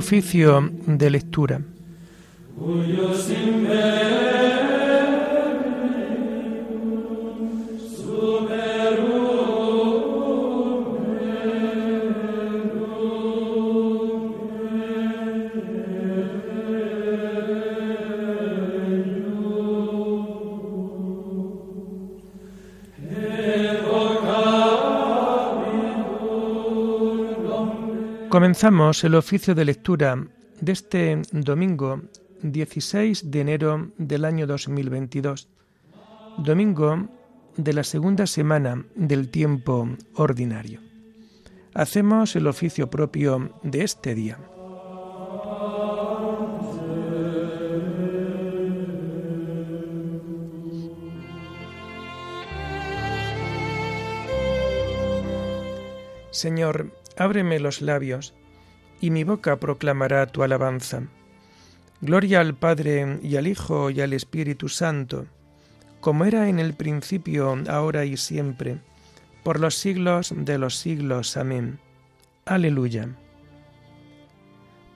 Oficio de lectura. Comenzamos el oficio de lectura de este domingo 16 de enero del año 2022, domingo de la segunda semana del tiempo ordinario. Hacemos el oficio propio de este día. Señor, ábreme los labios, y mi boca proclamará tu alabanza. Gloria al Padre y al Hijo y al Espíritu Santo, como era en el principio, ahora y siempre, por los siglos de los siglos. Amén. Aleluya.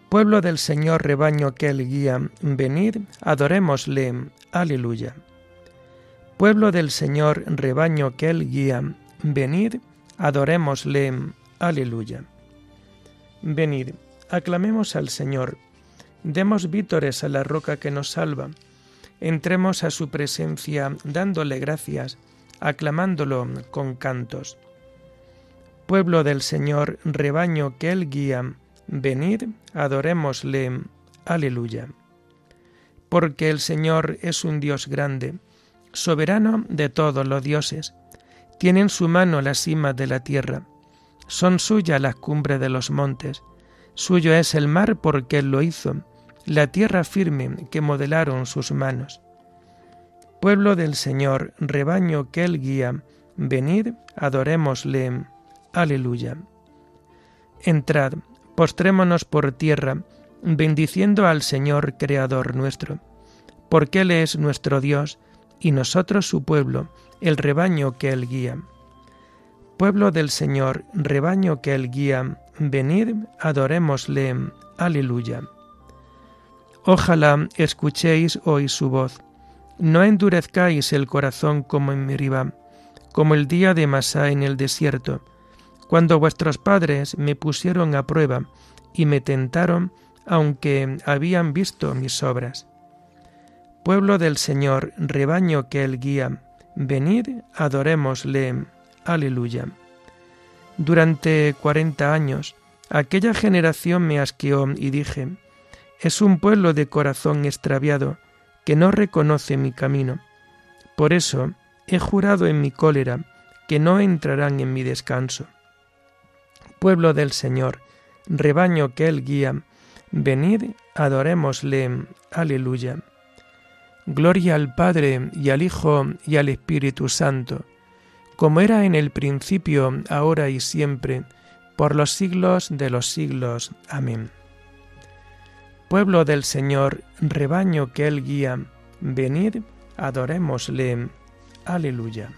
Pueblo del Señor, rebaño que Él guía, venid, adorémosle. Aleluya. Pueblo del Señor, rebaño que Él guía, venid, adorémosle. Aleluya. Venid, aclamemos al Señor, demos vítores a la roca que nos salva, entremos a su presencia dándole gracias, aclamándolo con cantos. Pueblo del Señor, rebaño que Él guía, venid, adorémosle. Aleluya. Porque el Señor es un Dios grande, soberano de todos los dioses, tiene en su mano la cima de la tierra son suyas las cumbres de los montes, suyo es el mar porque él lo hizo, la tierra firme que modelaron sus manos. Pueblo del Señor, rebaño que él guía, venid, adorémosle. Aleluya. Entrad, postrémonos por tierra, bendiciendo al Señor Creador nuestro, porque Él es nuestro Dios, y nosotros su pueblo, el rebaño que Él guía. Pueblo del Señor, rebaño que Él guía, venid, adorémosle. Aleluya. Ojalá escuchéis hoy su voz. No endurezcáis el corazón como en Meribá, como el día de Masá en el desierto, cuando vuestros padres me pusieron a prueba y me tentaron, aunque habían visto mis obras. Pueblo del Señor, rebaño que Él guía, venid, adorémosle. Aleluya. Durante cuarenta años, aquella generación me asqueó y dije, es un pueblo de corazón extraviado que no reconoce mi camino. Por eso he jurado en mi cólera que no entrarán en mi descanso. Pueblo del Señor, rebaño que Él guía, venid, adorémosle. Aleluya. Gloria al Padre y al Hijo y al Espíritu Santo como era en el principio, ahora y siempre, por los siglos de los siglos. Amén. Pueblo del Señor, rebaño que Él guía, venid, adorémosle. Aleluya.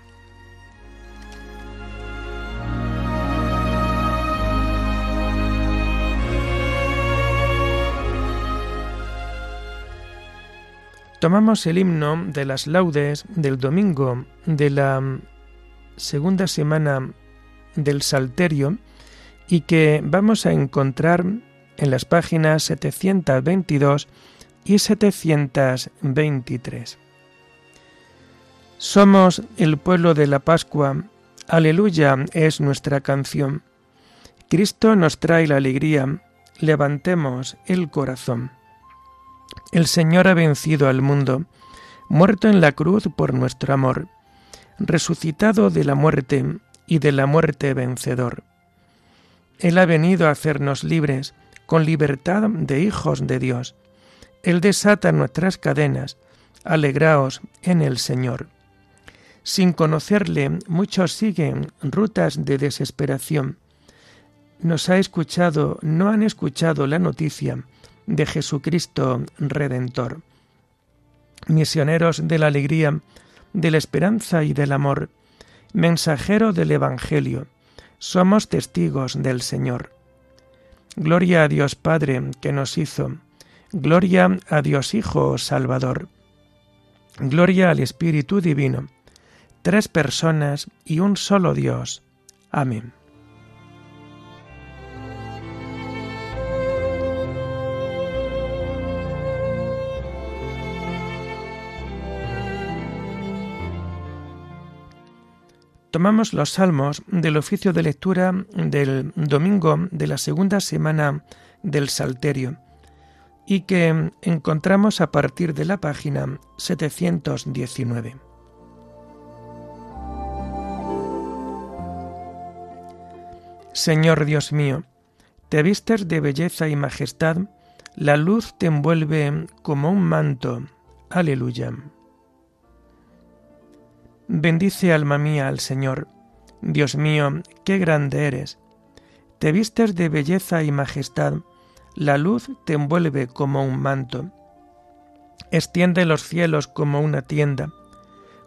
Tomamos el himno de las laudes del domingo de la segunda semana del Salterio y que vamos a encontrar en las páginas 722 y 723. Somos el pueblo de la Pascua, aleluya es nuestra canción. Cristo nos trae la alegría, levantemos el corazón. El Señor ha vencido al mundo, muerto en la cruz por nuestro amor resucitado de la muerte y de la muerte vencedor. Él ha venido a hacernos libres, con libertad de hijos de Dios. Él desata nuestras cadenas, alegraos en el Señor. Sin conocerle, muchos siguen rutas de desesperación. Nos ha escuchado, no han escuchado la noticia de Jesucristo Redentor. Misioneros de la alegría, de la esperanza y del amor, mensajero del Evangelio, somos testigos del Señor. Gloria a Dios Padre que nos hizo. Gloria a Dios Hijo Salvador. Gloria al Espíritu Divino. Tres personas y un solo Dios. Amén. Tomamos los salmos del oficio de lectura del domingo de la segunda semana del Salterio y que encontramos a partir de la página 719. Señor Dios mío, te vistes de belleza y majestad, la luz te envuelve como un manto. Aleluya. Bendice alma mía al Señor. Dios mío, qué grande eres. Te vistes de belleza y majestad, la luz te envuelve como un manto. Extiende los cielos como una tienda.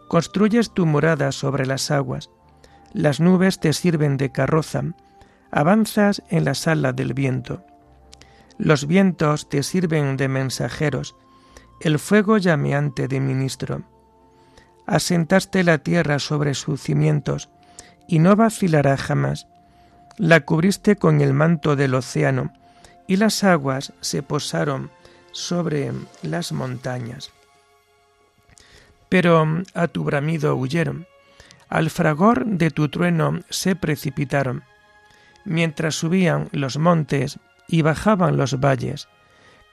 Construyes tu morada sobre las aguas. Las nubes te sirven de carroza. Avanzas en la sala del viento. Los vientos te sirven de mensajeros. El fuego llameante de ministro asentaste la tierra sobre sus cimientos, y no vacilará jamás. La cubriste con el manto del océano, y las aguas se posaron sobre las montañas. Pero a tu bramido huyeron, al fragor de tu trueno se precipitaron, mientras subían los montes y bajaban los valles,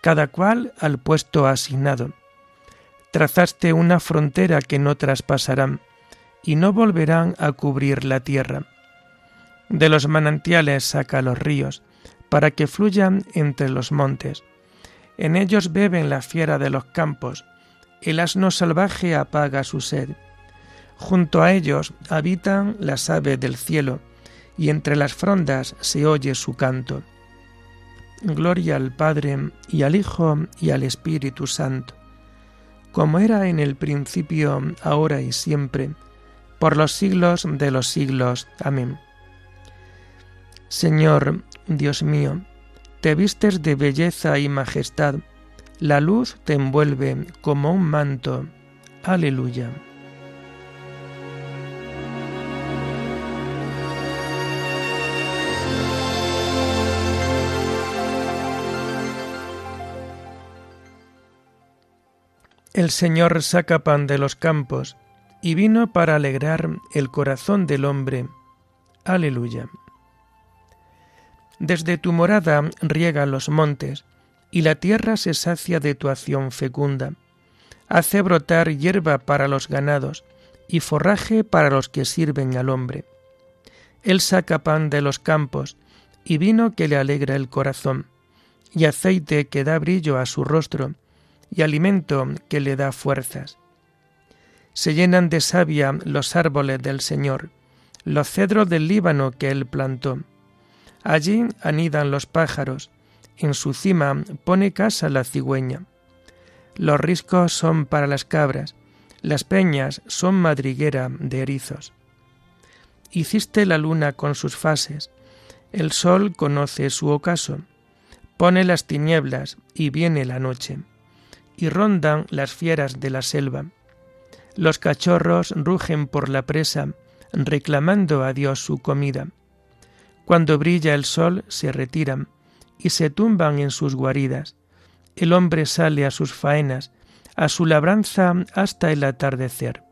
cada cual al puesto asignado trazaste una frontera que no traspasarán, y no volverán a cubrir la tierra. De los manantiales saca los ríos, para que fluyan entre los montes. En ellos beben la fiera de los campos, el asno salvaje apaga su sed. Junto a ellos habitan las aves del cielo, y entre las frondas se oye su canto. Gloria al Padre, y al Hijo, y al Espíritu Santo como era en el principio, ahora y siempre, por los siglos de los siglos. Amén. Señor, Dios mío, te vistes de belleza y majestad, la luz te envuelve como un manto. Aleluya. El Señor saca pan de los campos y vino para alegrar el corazón del hombre. Aleluya. Desde tu morada riega los montes, y la tierra se sacia de tu acción fecunda. Hace brotar hierba para los ganados, y forraje para los que sirven al hombre. Él saca pan de los campos, y vino que le alegra el corazón, y aceite que da brillo a su rostro, y alimento que le da fuerzas. Se llenan de savia los árboles del Señor, los cedros del Líbano que él plantó. Allí anidan los pájaros, en su cima pone casa la cigüeña. Los riscos son para las cabras, las peñas son madriguera de erizos. Hiciste la luna con sus fases, el sol conoce su ocaso, pone las tinieblas y viene la noche y rondan las fieras de la selva. Los cachorros rugen por la presa, reclamando a Dios su comida. Cuando brilla el sol se retiran y se tumban en sus guaridas. El hombre sale a sus faenas, a su labranza hasta el atardecer.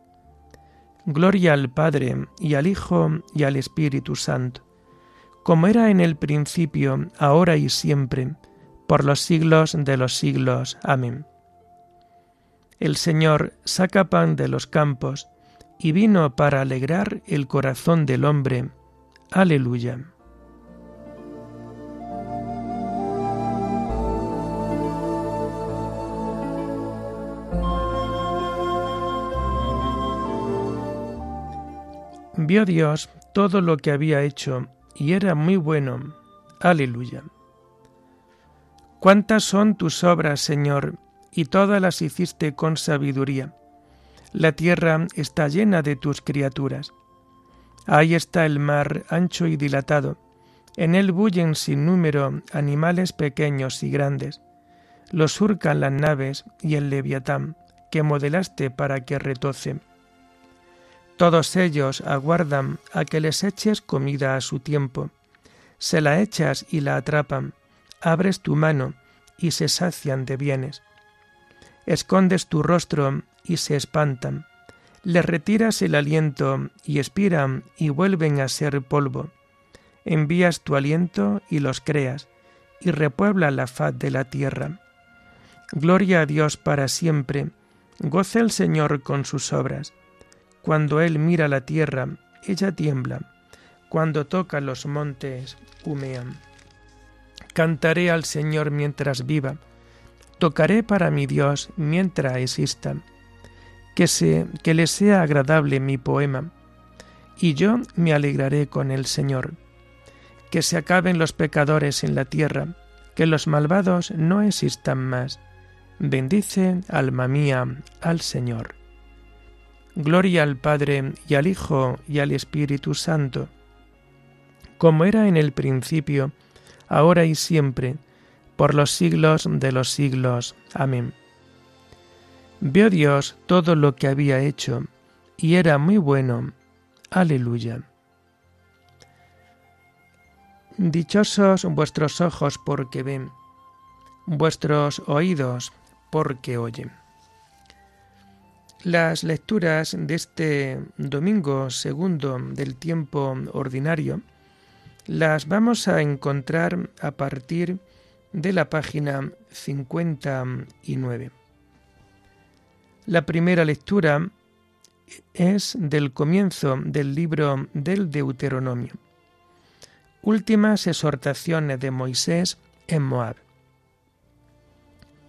Gloria al Padre y al Hijo y al Espíritu Santo, como era en el principio, ahora y siempre, por los siglos de los siglos. Amén. El Señor saca pan de los campos y vino para alegrar el corazón del hombre. Aleluya. Vio Dios todo lo que había hecho y era muy bueno. Aleluya. ¿Cuántas son tus obras, Señor? Y todas las hiciste con sabiduría. La tierra está llena de tus criaturas. Ahí está el mar ancho y dilatado, En él bullen sin número animales pequeños y grandes. Los surcan las naves y el leviatán, que modelaste para que retoce. Todos ellos aguardan a que les eches comida a su tiempo. Se la echas y la atrapan. Abres tu mano y se sacian de bienes. Escondes tu rostro y se espantan. Les retiras el aliento y expiran y vuelven a ser polvo. Envías tu aliento y los creas, y repuebla la faz de la tierra. Gloria a Dios para siempre. Goce el Señor con sus obras. Cuando Él mira la tierra, ella tiembla. Cuando toca los montes, humean. Cantaré al Señor mientras viva. Tocaré para mi Dios mientras exista. Que, se, que le sea agradable mi poema. Y yo me alegraré con el Señor. Que se acaben los pecadores en la tierra, que los malvados no existan más. Bendice, alma mía, al Señor. Gloria al Padre y al Hijo y al Espíritu Santo, como era en el principio, ahora y siempre, por los siglos de los siglos. Amén. Vio Dios todo lo que había hecho, y era muy bueno. Aleluya. Dichosos vuestros ojos porque ven, vuestros oídos porque oyen. Las lecturas de este domingo segundo del tiempo ordinario las vamos a encontrar a partir de la página 59. La primera lectura es del comienzo del libro del Deuteronomio. Últimas exhortaciones de Moisés en Moab.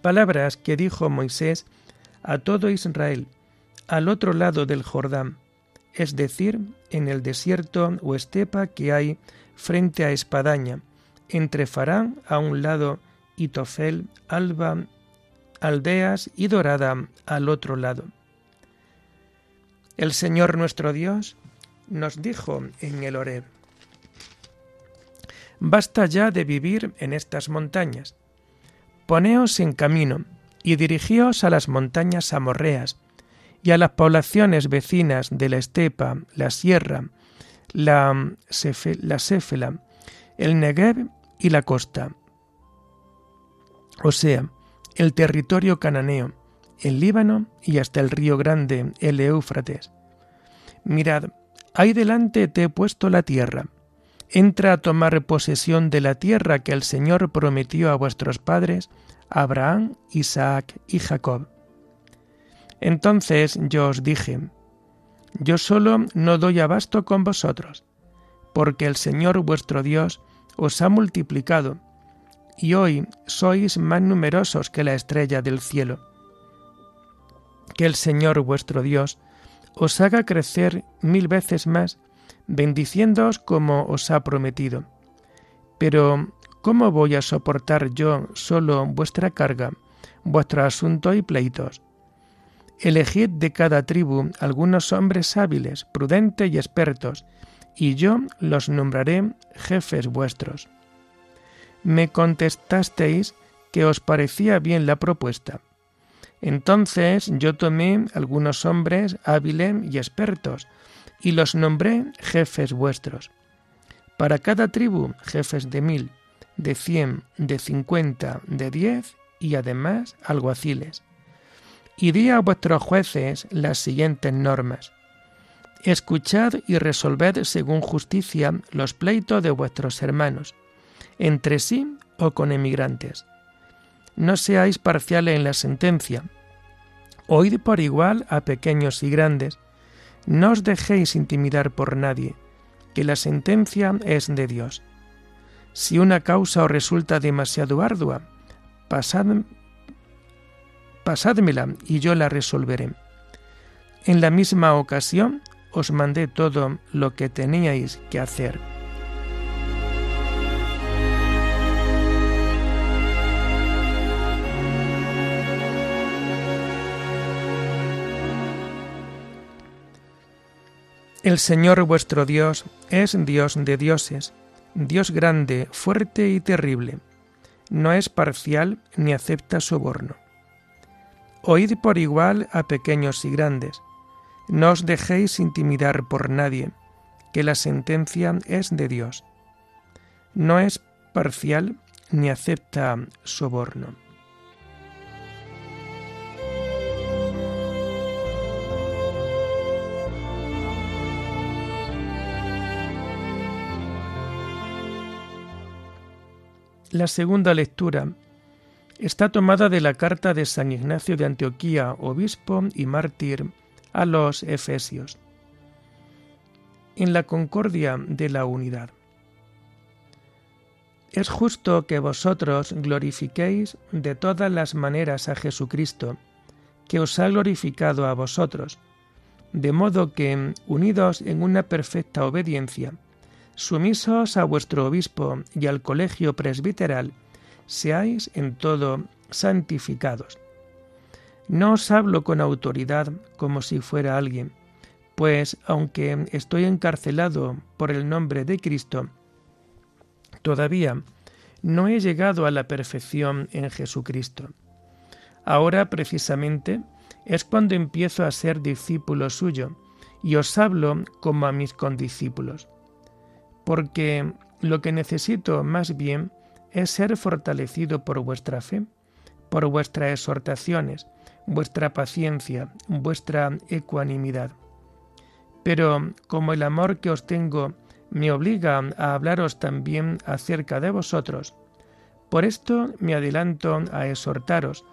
Palabras que dijo Moisés a todo Israel al otro lado del Jordán, es decir, en el desierto o estepa que hay frente a Espadaña, entre Farán a un lado y Tofel, Alba, Aldeas y Dorada al otro lado. El Señor nuestro Dios nos dijo en el Horeb, Basta ya de vivir en estas montañas. Poneos en camino y dirigíos a las montañas amorreas, y a las poblaciones vecinas de la estepa, la sierra, la, Céfela, el Negev y la costa. O sea, el territorio cananeo, el Líbano y hasta el río grande, el Éufrates. Mirad, ahí delante te he puesto la tierra. Entra a tomar posesión de la tierra que el Señor prometió a vuestros padres, Abraham, Isaac y Jacob. Entonces yo os dije, yo solo no doy abasto con vosotros, porque el Señor vuestro Dios os ha multiplicado, y hoy sois más numerosos que la estrella del cielo. Que el Señor vuestro Dios os haga crecer mil veces más, bendiciéndoos como os ha prometido. Pero, ¿cómo voy a soportar yo solo vuestra carga, vuestro asunto y pleitos? Elegid de cada tribu algunos hombres hábiles, prudentes y expertos, y yo los nombraré jefes vuestros. Me contestasteis que os parecía bien la propuesta. Entonces yo tomé algunos hombres hábiles y expertos, y los nombré jefes vuestros. Para cada tribu jefes de mil, de cien, de cincuenta, de diez, y además alguaciles y di a vuestros jueces las siguientes normas. Escuchad y resolved según justicia los pleitos de vuestros hermanos, entre sí o con emigrantes. No seáis parciales en la sentencia. Oíd por igual a pequeños y grandes. No os dejéis intimidar por nadie, que la sentencia es de Dios. Si una causa os resulta demasiado ardua, pasad pasádmela y yo la resolveré. En la misma ocasión os mandé todo lo que teníais que hacer. El Señor vuestro Dios es Dios de dioses, Dios grande, fuerte y terrible. No es parcial ni acepta soborno. Oíd por igual a pequeños y grandes. No os dejéis intimidar por nadie, que la sentencia es de Dios. No es parcial ni acepta soborno. La segunda lectura está tomada de la carta de San Ignacio de Antioquía, obispo y mártir, a los Efesios. En la concordia de la unidad. Es justo que vosotros glorifiquéis de todas las maneras a Jesucristo, que os ha glorificado a vosotros, de modo que, unidos en una perfecta obediencia, sumisos a vuestro obispo y al colegio presbiteral, seáis en todo santificados. No os hablo con autoridad como si fuera alguien, pues aunque estoy encarcelado por el nombre de Cristo, todavía no he llegado a la perfección en Jesucristo. Ahora precisamente es cuando empiezo a ser discípulo suyo, y os hablo como a mis condiscípulos porque lo que necesito más bien es ser fortalecido por vuestra fe, por vuestras exhortaciones, vuestra paciencia, vuestra ecuanimidad. Pero como el amor que os tengo me obliga a hablaros también acerca de vosotros, por esto me adelanto a exhortaros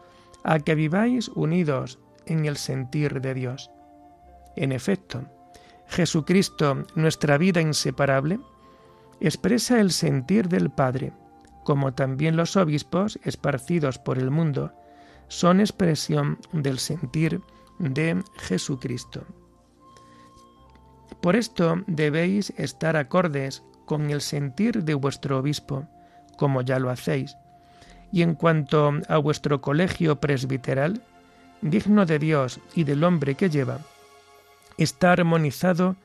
a que viváis unidos en el sentir de Dios. En efecto, Jesucristo, nuestra vida inseparable, expresa el sentir del Padre, como también los obispos esparcidos por el mundo son expresión del sentir de Jesucristo. Por esto debéis estar acordes con el sentir de vuestro obispo, como ya lo hacéis, y en cuanto a vuestro colegio presbiteral, digno de Dios y del hombre que lleva, está armonizado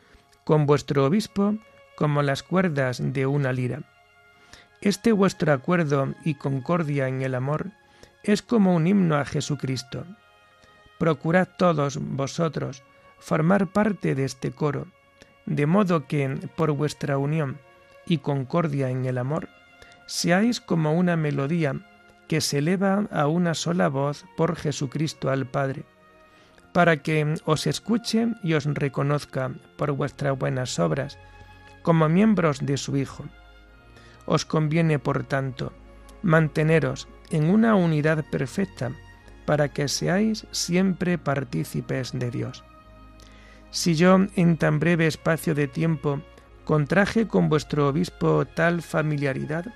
con vuestro obispo como las cuerdas de una lira. Este vuestro acuerdo y concordia en el amor es como un himno a Jesucristo. Procurad todos vosotros formar parte de este coro, de modo que, por vuestra unión y concordia en el amor, seáis como una melodía que se eleva a una sola voz por Jesucristo al Padre, para que os escuche y os reconozca por vuestras buenas obras, como miembros de su Hijo. Os conviene, por tanto, manteneros en una unidad perfecta para que seáis siempre partícipes de Dios. Si yo en tan breve espacio de tiempo contraje con vuestro obispo tal familiaridad,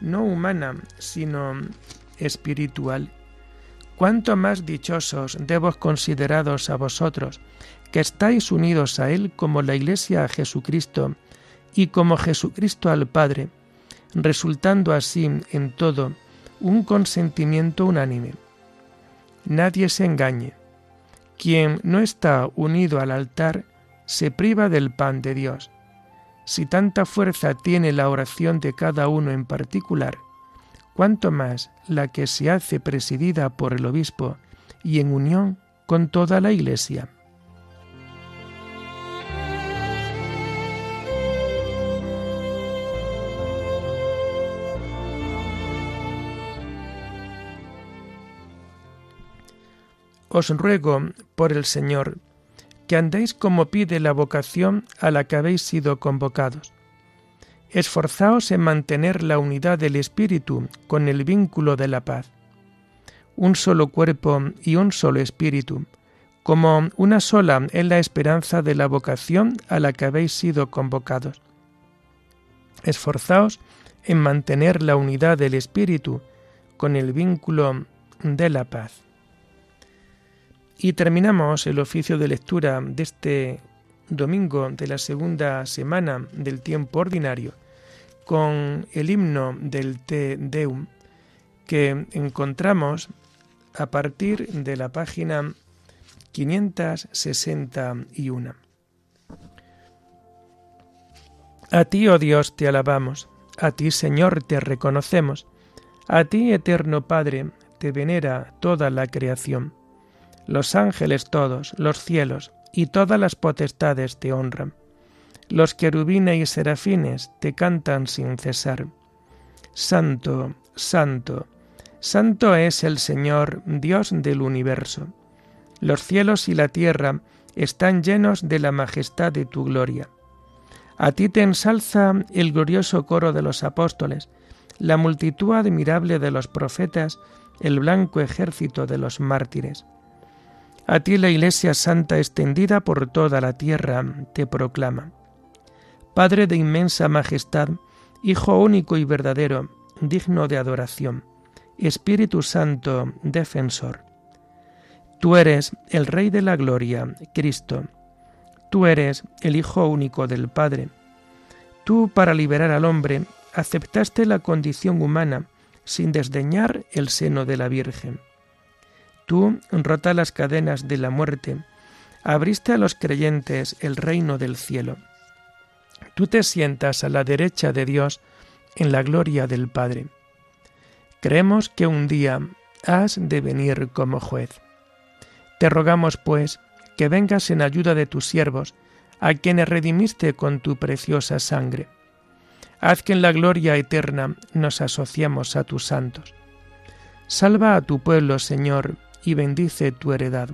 no humana, sino espiritual, cuánto más dichosos debo considerados a vosotros, que estáis unidos a Él como la Iglesia a Jesucristo, y como Jesucristo al Padre, resultando así en todo un consentimiento unánime. Nadie se engañe. Quien no está unido al altar se priva del pan de Dios. Si tanta fuerza tiene la oración de cada uno en particular, cuanto más la que se hace presidida por el obispo y en unión con toda la Iglesia. Os ruego, por el Señor, que andéis como pide la vocación a la que habéis sido convocados. Esforzaos en mantener la unidad del Espíritu con el vínculo de la paz. Un solo cuerpo y un solo Espíritu, como una sola es la esperanza de la vocación a la que habéis sido convocados. Esforzaos en mantener la unidad del Espíritu con el vínculo de la paz. Y terminamos el oficio de lectura de este domingo de la segunda semana del tiempo ordinario con el himno del Te Deum que encontramos a partir de la página 561. A ti, oh Dios, te alabamos, A ti, Señor, te reconocemos. A ti, eterno Padre, te venera toda la creación. Los ángeles todos, los cielos y todas las potestades te honran. Los querubines y serafines te cantan sin cesar. Santo, santo, santo es el Señor, Dios del universo. Los cielos y la tierra están llenos de la majestad de tu gloria. A ti te ensalza el glorioso coro de los apóstoles, la multitud admirable de los profetas, el blanco ejército de los mártires. A ti la Iglesia Santa extendida por toda la tierra te proclama. Padre de inmensa majestad, Hijo único y verdadero, digno de adoración, Espíritu Santo, defensor. Tú eres el Rey de la Gloria, Cristo. Tú eres el Hijo único del Padre. Tú, para liberar al hombre, aceptaste la condición humana sin desdeñar el seno de la Virgen. Tú, rota las cadenas de la muerte, abriste a los creyentes el reino del cielo. Tú te sientas a la derecha de Dios en la gloria del Padre. Creemos que un día has de venir como juez. Te rogamos, pues, que vengas en ayuda de tus siervos, a quienes redimiste con tu preciosa sangre. Haz que en la gloria eterna nos asociemos a tus santos. Salva a tu pueblo, Señor, y bendice tu heredad.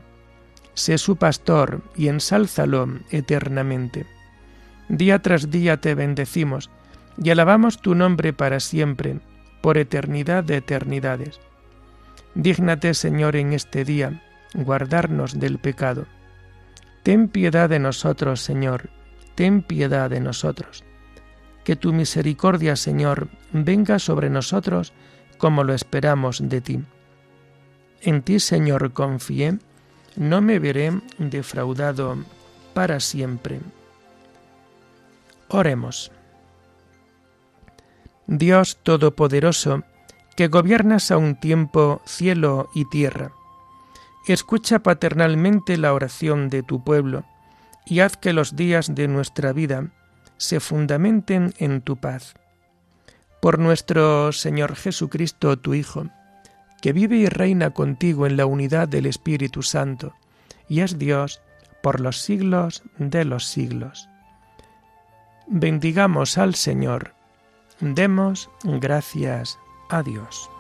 Sé su pastor y ensálzalo eternamente. Día tras día te bendecimos y alabamos tu nombre para siempre, por eternidad de eternidades. Dígnate, Señor, en este día, guardarnos del pecado. Ten piedad de nosotros, Señor, ten piedad de nosotros. Que tu misericordia, Señor, venga sobre nosotros como lo esperamos de ti. En ti, Señor, confié, no me veré defraudado para siempre. Oremos. Dios Todopoderoso, que gobiernas a un tiempo cielo y tierra, Escucha paternalmente la oración de tu pueblo y haz que los días de nuestra vida se fundamenten en tu paz. Por nuestro Señor Jesucristo, tu Hijo, que vive y reina contigo en la unidad del Espíritu Santo, y es Dios por los siglos de los siglos. Bendigamos al Señor, demos gracias a Dios.